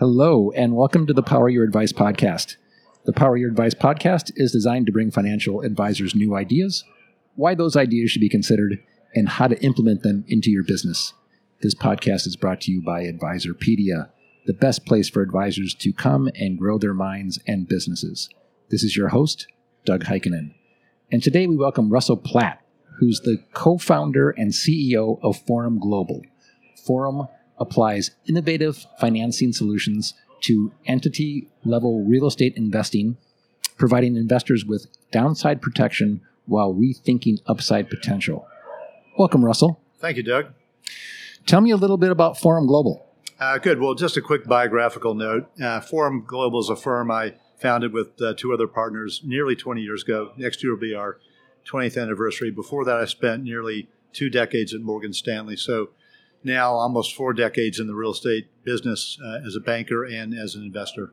Hello, and welcome to the Power Your Advice podcast. The Power Your Advice podcast is designed to bring financial advisors new ideas, why those ideas should be considered, and how to implement them into your business. This podcast is brought to you by Advisorpedia, the best place for advisors to come and grow their minds and businesses. This is your host, Doug Heikkinen. And today we welcome Russell Platt, who's the co founder and CEO of Forum Global. Forum applies innovative financing solutions to entity level real estate investing, providing investors with downside protection while rethinking upside potential. Welcome, Russell. Thank you, Doug. Tell me a little bit about Forum Global. Uh, good. Well, just a quick biographical note. Uh, Forum Global is a firm I founded with uh, two other partners nearly 20 years ago. Next year will be our 20th anniversary. Before that, I spent nearly two decades at Morgan Stanley. So now almost four decades in the real estate business uh, as a banker and as an investor.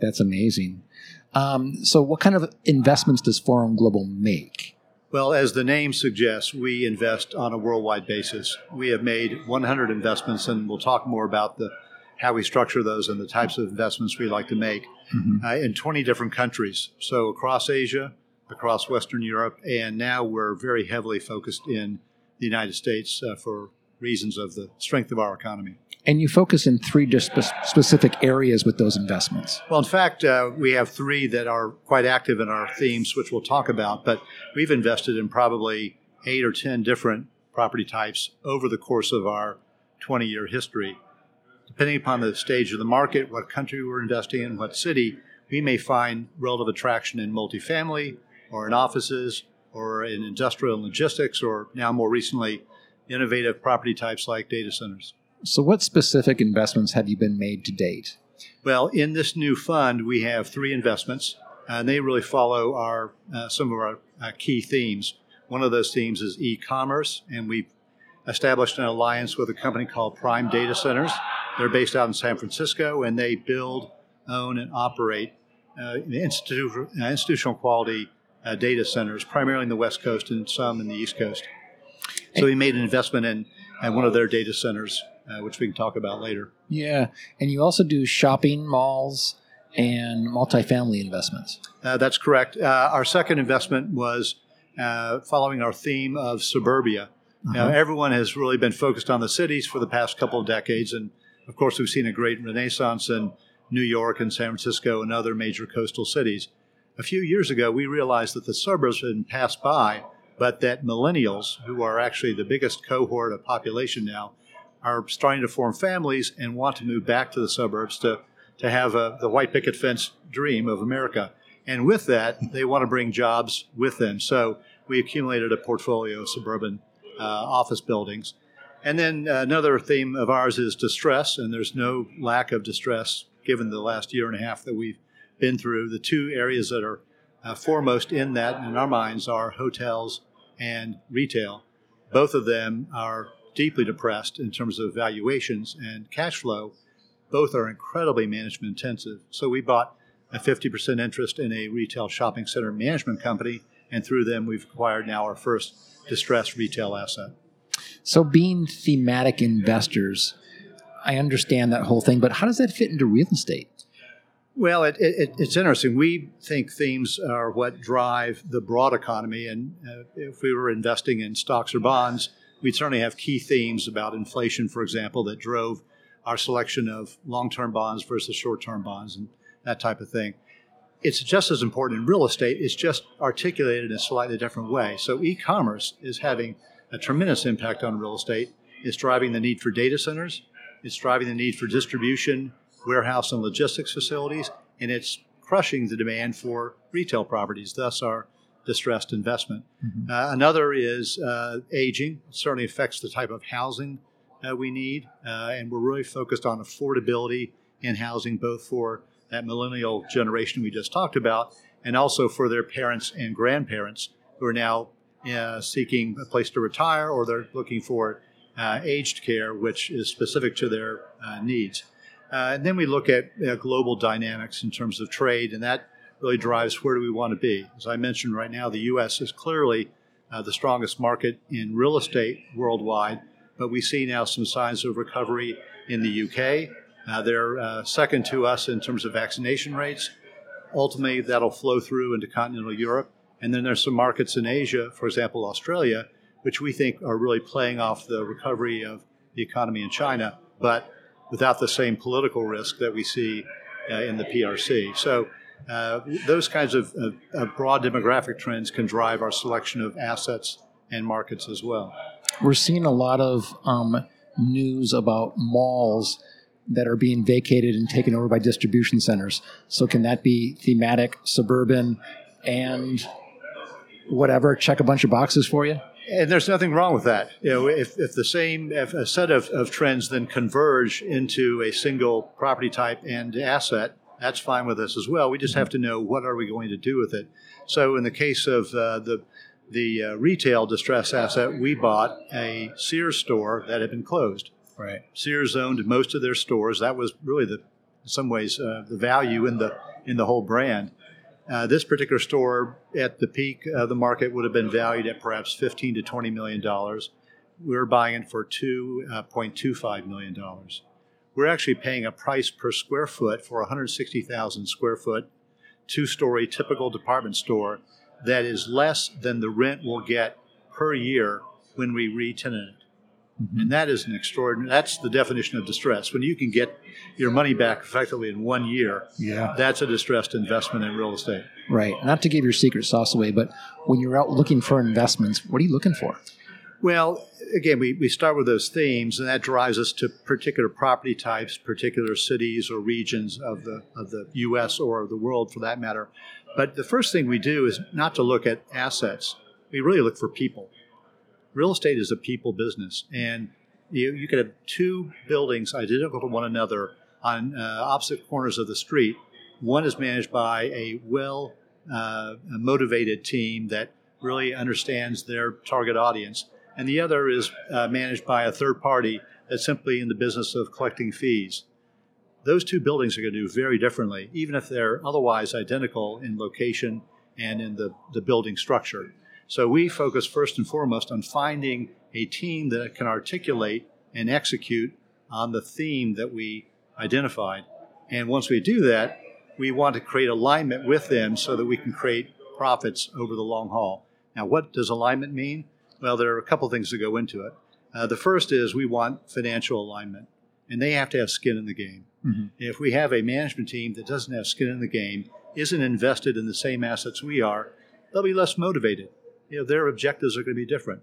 That's amazing. Um, so, what kind of investments does Forum Global make? Well, as the name suggests, we invest on a worldwide basis. We have made 100 investments, and we'll talk more about the how we structure those and the types of investments we like to make mm-hmm. uh, in 20 different countries. So across Asia, across Western Europe, and now we're very heavily focused in the United States uh, for reasons of the strength of our economy. And you focus in three specific areas with those investments. Well, in fact, uh, we have three that are quite active in our themes, which we'll talk about. But we've invested in probably eight or 10 different property types over the course of our 20 year history. Depending upon the stage of the market, what country we're investing in, what city, we may find relative attraction in multifamily or in offices or in industrial and logistics or now more recently innovative property types like data centers. So, what specific investments have you been made to date? Well, in this new fund, we have three investments, and they really follow our uh, some of our uh, key themes. One of those themes is e-commerce, and we've established an alliance with a company called Prime Data Centers. They're based out in San Francisco, and they build, own, and operate uh, uh, institutional quality uh, data centers, primarily in the West Coast and some in the East Coast. So we made an investment in, in one of their data centers, uh, which we can talk about later. Yeah, and you also do shopping malls and multifamily investments. Uh, that's correct. Uh, our second investment was uh, following our theme of suburbia. Uh-huh. Now, everyone has really been focused on the cities for the past couple of decades, and of course, we've seen a great renaissance in New York and San Francisco and other major coastal cities. A few years ago, we realized that the suburbs had passed by but that millennials, who are actually the biggest cohort of population now, are starting to form families and want to move back to the suburbs to, to have a, the white picket fence dream of America. And with that, they want to bring jobs with them. So we accumulated a portfolio of suburban uh, office buildings. And then another theme of ours is distress, and there's no lack of distress given the last year and a half that we've been through. The two areas that are uh, foremost in that, in our minds, are hotels and retail. Both of them are deeply depressed in terms of valuations and cash flow. Both are incredibly management intensive. So we bought a 50% interest in a retail shopping center management company, and through them, we've acquired now our first distressed retail asset. So, being thematic investors, I understand that whole thing, but how does that fit into real estate? Well, it, it, it's interesting. We think themes are what drive the broad economy. And uh, if we were investing in stocks or bonds, we'd certainly have key themes about inflation, for example, that drove our selection of long term bonds versus short term bonds and that type of thing. It's just as important in real estate, it's just articulated in a slightly different way. So, e commerce is having a tremendous impact on real estate. It's driving the need for data centers, it's driving the need for distribution warehouse and logistics facilities, and it's crushing the demand for retail properties, thus our distressed investment. Mm-hmm. Uh, another is uh, aging. It certainly affects the type of housing uh, we need, uh, and we're really focused on affordability in housing, both for that millennial generation we just talked about, and also for their parents and grandparents who are now uh, seeking a place to retire or they're looking for uh, aged care, which is specific to their uh, needs. Uh, and then we look at uh, global dynamics in terms of trade, and that really drives where do we want to be. As I mentioned right now, the U.S. is clearly uh, the strongest market in real estate worldwide, but we see now some signs of recovery in the UK. Uh, they're uh, second to us in terms of vaccination rates. Ultimately, that'll flow through into continental Europe. And then there's some markets in Asia, for example, Australia, which we think are really playing off the recovery of the economy in China, but without the same political risk that we see uh, in the PRC. So uh, those kinds of, of, of, broad demographic trends can drive our selection of assets and markets as well. We're seeing a lot of um, news about malls that are being vacated and taken over by distribution centers. So, can that be thematic, suburban, and whatever? Check a bunch of boxes for you? And there's nothing wrong with that. You know, if, if the same if a set of, of trends then converge into a single property type and asset, that's fine with us as well. We just have to know what are we going to do with it. So in the case of uh, the the uh, retail distress asset, we bought a Sears store that had been closed. Right. Sears owned most of their stores. That was really the, in some ways, uh, the value in the in the whole brand. Uh, this particular store, at the peak of the market, would have been valued at perhaps 15 to 20 million dollars. We're buying it for 2.25 million dollars. We're actually paying a price per square foot for 160,000 square foot, two-story typical department store that is less than the rent we'll get per year when we re-tenant it. Mm-hmm. And that is an extraordinary, that's the definition of distress. When you can get your money back effectively in one year, yeah. that's a distressed investment in real estate. Right. Not to give your secret sauce away, but when you're out looking for investments, what are you looking for? Well, again, we, we start with those themes, and that drives us to particular property types, particular cities or regions of the, of the U.S. or the world for that matter. But the first thing we do is not to look at assets, we really look for people real estate is a people business, and you, you could have two buildings identical to one another on uh, opposite corners of the street. One is managed by a well uh, motivated team that really understands their target audience, and the other is uh, managed by a third party that's simply in the business of collecting fees. Those two buildings are going to do very differently, even if they're otherwise identical in location and in the, the building structure. So we focus first and foremost on finding a team that can articulate and execute on the theme that we identified. And once we do that, we want to create alignment with them so that we can create profits over the long haul. Now, what does alignment mean? Well, there are a couple things that go into it. Uh, the first is we want financial alignment, and they have to have skin in the game. Mm-hmm. If we have a management team that doesn't have skin in the game, isn't invested in the same assets we are, they'll be less motivated you know, their objectives are going to be different.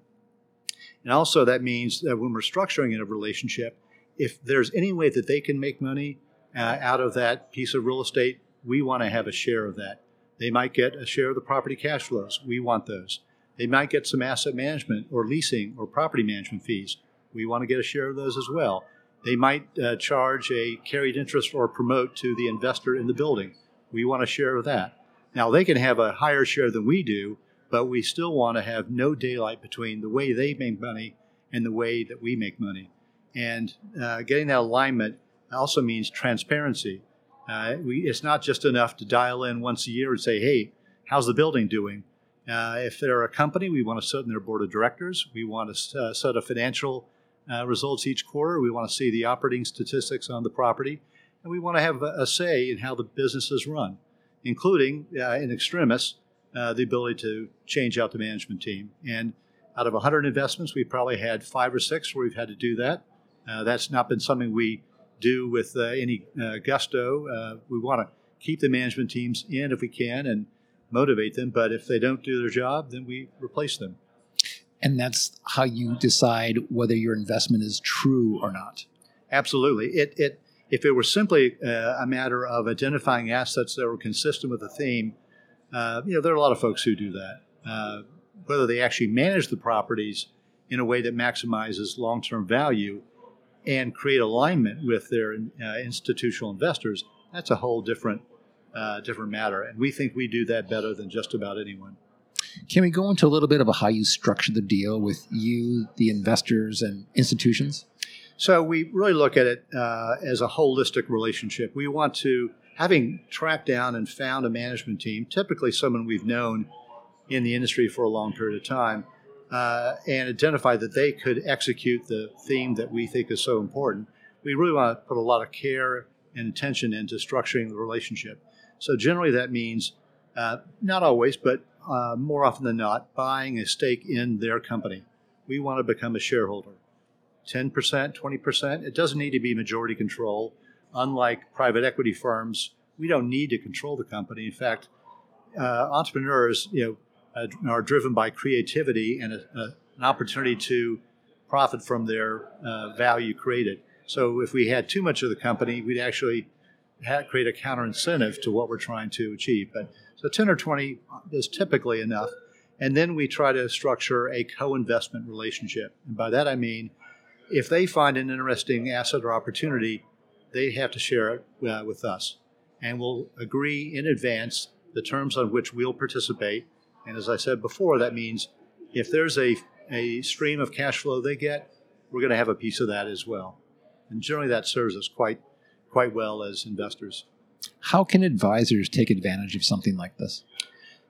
And also, that means that when we're structuring in a relationship, if there's any way that they can make money uh, out of that piece of real estate, we want to have a share of that. They might get a share of the property cash flows. We want those. They might get some asset management or leasing or property management fees. We want to get a share of those as well. They might uh, charge a carried interest or promote to the investor in the building. We want a share of that. Now, they can have a higher share than we do, but we still want to have no daylight between the way they make money and the way that we make money. And uh, getting that alignment also means transparency. Uh, we, it's not just enough to dial in once a year and say, hey, how's the building doing? Uh, if they're a company, we want to sit in their board of directors. We want to uh, set a financial uh, results each quarter. We want to see the operating statistics on the property. And we want to have a, a say in how the business is run, including, uh, in extremis, uh, the ability to change out the management team. And out of 100 investments, we probably had five or six where we've had to do that. Uh, that's not been something we do with uh, any uh, gusto. Uh, we want to keep the management teams in if we can and motivate them. But if they don't do their job, then we replace them. And that's how you decide whether your investment is true or not. Absolutely. It, it if it were simply uh, a matter of identifying assets that were consistent with the theme, uh, you know, there are a lot of folks who do that. Uh, whether they actually manage the properties in a way that maximizes long-term value and create alignment with their uh, institutional investors, that's a whole different uh, different matter. And we think we do that better than just about anyone. Can we go into a little bit of how you structure the deal with you, the investors, and institutions? So we really look at it uh, as a holistic relationship. We want to, having tracked down and found a management team, typically someone we've known in the industry for a long period of time, uh, and identify that they could execute the theme that we think is so important. We really want to put a lot of care and attention into structuring the relationship. So generally, that means uh, not always, but uh, more often than not, buying a stake in their company. We want to become a shareholder. 10%, 20%. It doesn't need to be majority control. Unlike private equity firms, we don't need to control the company. In fact, uh, entrepreneurs, you know, uh, are driven by creativity and a, a, an opportunity to profit from their uh, value created. So if we had too much of the company, we'd actually create a counter incentive to what we're trying to achieve. But so 10 or 20 is typically enough. And then we try to structure a co-investment relationship. And by that I mean, if they find an interesting asset or opportunity, they have to share it uh, with us. And we'll agree in advance the terms on which we'll participate. And as I said before, that means if there's a, a stream of cash flow they get, we're going to have a piece of that as well. And generally that serves us quite quite well as investors. How can advisors take advantage of something like this?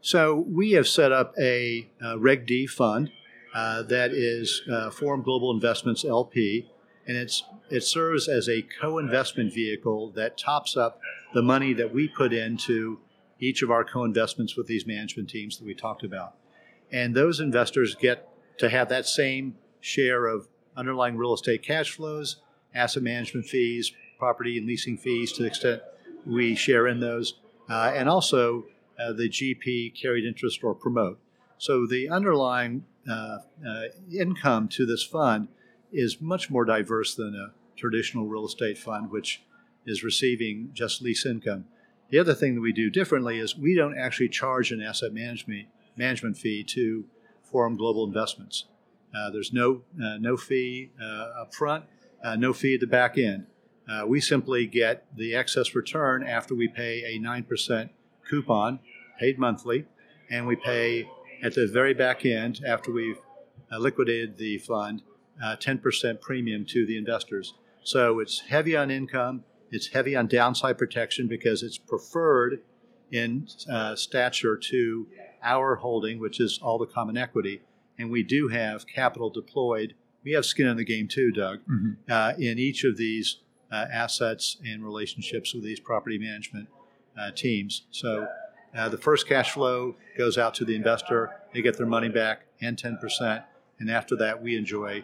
So we have set up a, a Reg D fund uh, that is uh, Forum Global Investments LP, and it's it serves as a co-investment vehicle that tops up the money that we put into each of our co-investments with these management teams that we talked about, and those investors get to have that same share of underlying real estate cash flows, asset management fees, property and leasing fees to the extent we share in those, uh, and also uh, the GP carried interest or promote. So the underlying uh, uh, income to this fund is much more diverse than a traditional real estate fund, which is receiving just lease income. The other thing that we do differently is we don't actually charge an asset management management fee to Forum Global Investments. Uh, there's no uh, no fee uh, up front, uh, no fee at the back end. We simply get the excess return after we pay a 9% coupon paid monthly, and we pay at the very back end after we've uh, liquidated the fund 10% uh, premium to the investors. So it's heavy on income, it's heavy on downside protection because it's preferred in uh, stature to our holding, which is all the common equity. And we do have capital deployed. We have skin in the game too, Doug, mm-hmm. uh, in each of these uh, assets and relationships with these property management uh, teams. So uh, the first cash flow goes out to the investor, they get their money back and 10%, and after that, we enjoy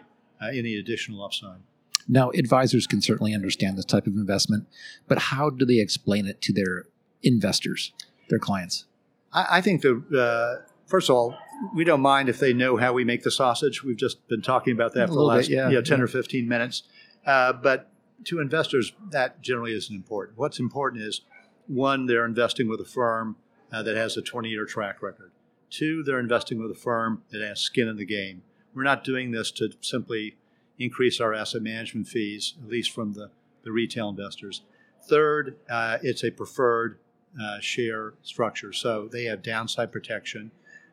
any additional upside. Now, advisors can certainly understand this type of investment, but how do they explain it to their investors, their clients? I, I think the uh, first of all, we don't mind if they know how we make the sausage. We've just been talking about that for the last bit, yeah, you know, ten yeah. or fifteen minutes. Uh, but to investors, that generally isn't important. What's important is one, they're investing with a firm uh, that has a 20 year track record. Two, they're investing with a firm that has skin in the game. We're not doing this to simply increase our asset management fees, at least from the, the retail investors. Third, uh, it's a preferred uh, share structure, so they have downside protection.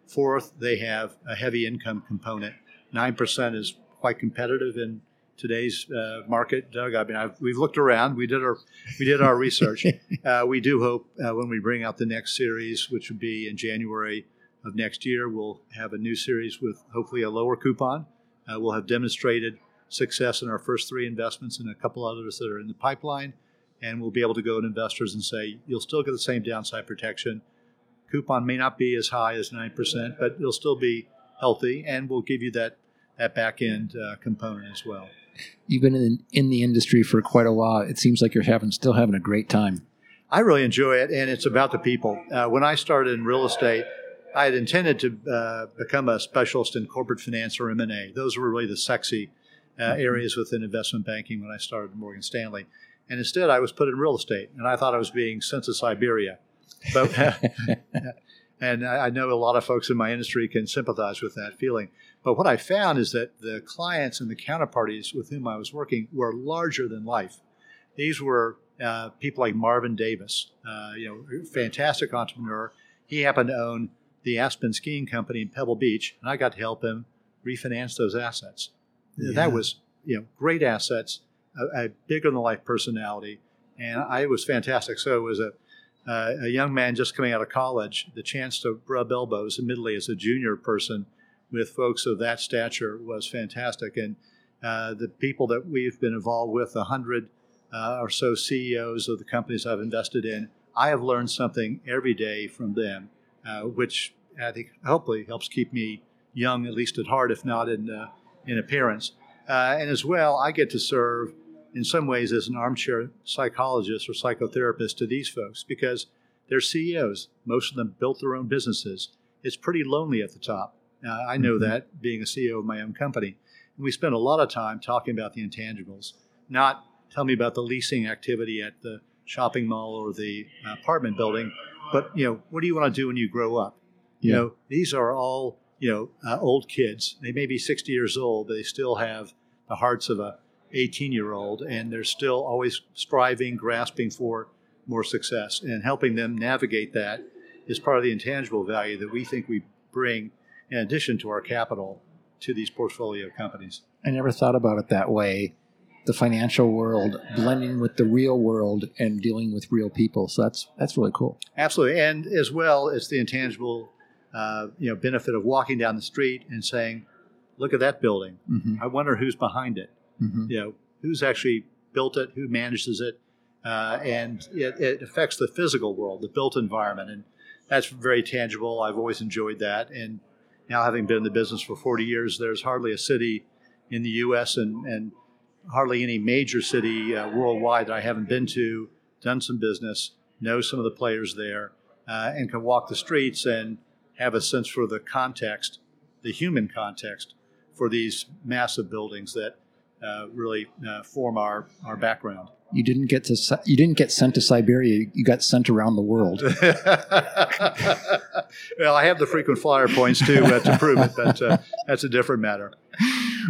Fourth, they have a heavy income component. 9% is quite competitive in today's uh, market, Doug. I mean, I've, we've looked around. We did our we did our research. uh, we do hope uh, when we bring out the next series, which would be in January of next year, we'll have a new series with hopefully a lower coupon. Uh, we'll have demonstrated success in our first three investments and a couple others that are in the pipeline, and we'll be able to go to investors and say you'll still get the same downside protection. Coupon may not be as high as nine percent, but it'll still be healthy, and we'll give you that that back end uh, component as well you've been in, in the industry for quite a while. It seems like you're having still having a great time. I really enjoy it, and it's about the people. Uh, when I started in real estate, I had intended to uh, become a specialist in corporate finance or M&A. Those were really the sexy uh, mm-hmm. areas within investment banking when I started at Morgan Stanley. And instead, I was put in real estate, and I thought I was being sent to Siberia. But, and I know a lot of folks in my industry can sympathize with that feeling. But what I found is that the clients and the counterparties with whom I was working were larger than life. These were uh, people like Marvin Davis, uh, you know, fantastic entrepreneur. He happened to own the Aspen Skiing Company in Pebble Beach, and I got to help him refinance those assets. Yeah. That was, you know, great assets, a, a bigger than life personality, and I it was fantastic. So it was a uh, a young man just coming out of college, the chance to rub elbows, admittedly as a junior person, with folks of that stature was fantastic. And uh, the people that we've been involved with, a hundred uh, or so CEOs of the companies I've invested in, I have learned something every day from them, uh, which I think hopefully helps keep me young, at least at heart, if not in uh, in appearance. And as well, I get to serve in some ways as an armchair psychologist or psychotherapist to these folks because they're CEOs. Most of them built their own businesses. It's pretty lonely at the top. Uh, I know Mhm. that being a CEO of my own company. And we spend a lot of time talking about the intangibles, not tell me about the leasing activity at the shopping mall or the apartment building, but you know, what do you want to do when you grow up? You Yeah. know, these are all you know uh, old kids. They may be 60 years old, but they still have the hearts of a 18 year old, and they're still always striving, grasping for more success, and helping them navigate that is part of the intangible value that we think we bring in addition to our capital to these portfolio companies. I never thought about it that way. The financial world blending with the real world and dealing with real people. So that's that's really cool. Absolutely, and as well, it's the intangible, uh, you know, benefit of walking down the street and saying, "Look at that building. Mm-hmm. I wonder who's behind it. Mm-hmm. You know, who's actually built it, who manages it, uh, and it, it affects the physical world, the built environment, and that's very tangible. I've always enjoyed that, and now having been in the business for 40 years, there's hardly a city in the U.S. and, and hardly any major city uh, worldwide that I haven't been to, done some business, know some of the players there, uh, and can walk the streets and have a sense for the context, the human context for these massive buildings that really uh, form our, our background. You didn't get to you didn't get sent to Siberia. You got sent around the world. well, I have the frequent flyer points too uh, to prove it, but uh, that's a different matter.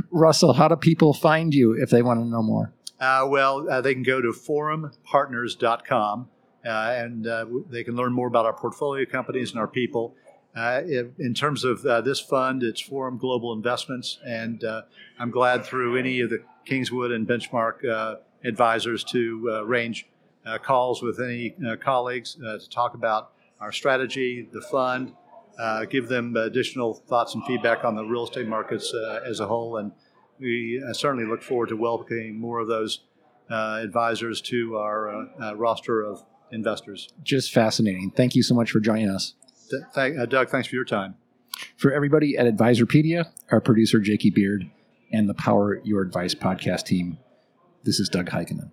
Russell, how do people find you if they want to know more? Uh, well, uh, they can go to forumpartners.com uh, and uh, they can learn more about our portfolio companies and our people. Uh, in terms of uh, this fund, it's Forum Global Investments, and uh, I'm glad through any of the Kingswood and Benchmark uh, advisors to uh, arrange uh, calls with any colleagues to talk about our strategy, the fund, give them additional thoughts and feedback on the real estate markets as a whole, and we certainly look forward to welcoming more of those advisors to our roster of investors. Just fascinating. Thank you so much for joining us. Th- thank, uh, Doug, thanks for your time. For everybody at Advisorpedia, our producer Jakey Beard, and the Power Your Advice podcast team, this is Doug Heikkinen.